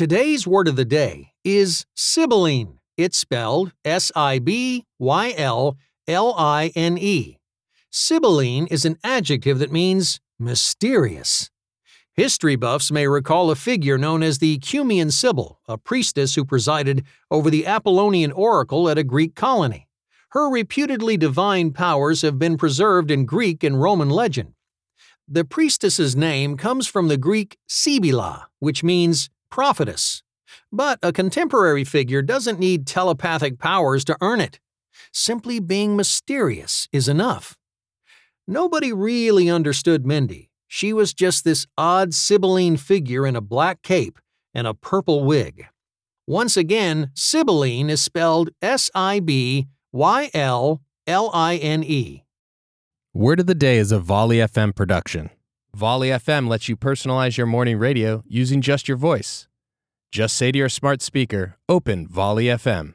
Today's word of the day is Sibylline. It's spelled S I B Y L L I N E. Sibylline is an adjective that means mysterious. History buffs may recall a figure known as the Cumaean Sibyl, a priestess who presided over the Apollonian oracle at a Greek colony. Her reputedly divine powers have been preserved in Greek and Roman legend. The priestess's name comes from the Greek Sibylla, which means prophetess. But a contemporary figure doesn't need telepathic powers to earn it. Simply being mysterious is enough. Nobody really understood Mindy. She was just this odd Sibylline figure in a black cape and a purple wig. Once again, Sibylline is spelled S I B Y L L I N E. Word of the Day is a Volley FM production. Volley FM lets you personalize your morning radio using just your voice. Just say to your smart speaker, Open Volley FM.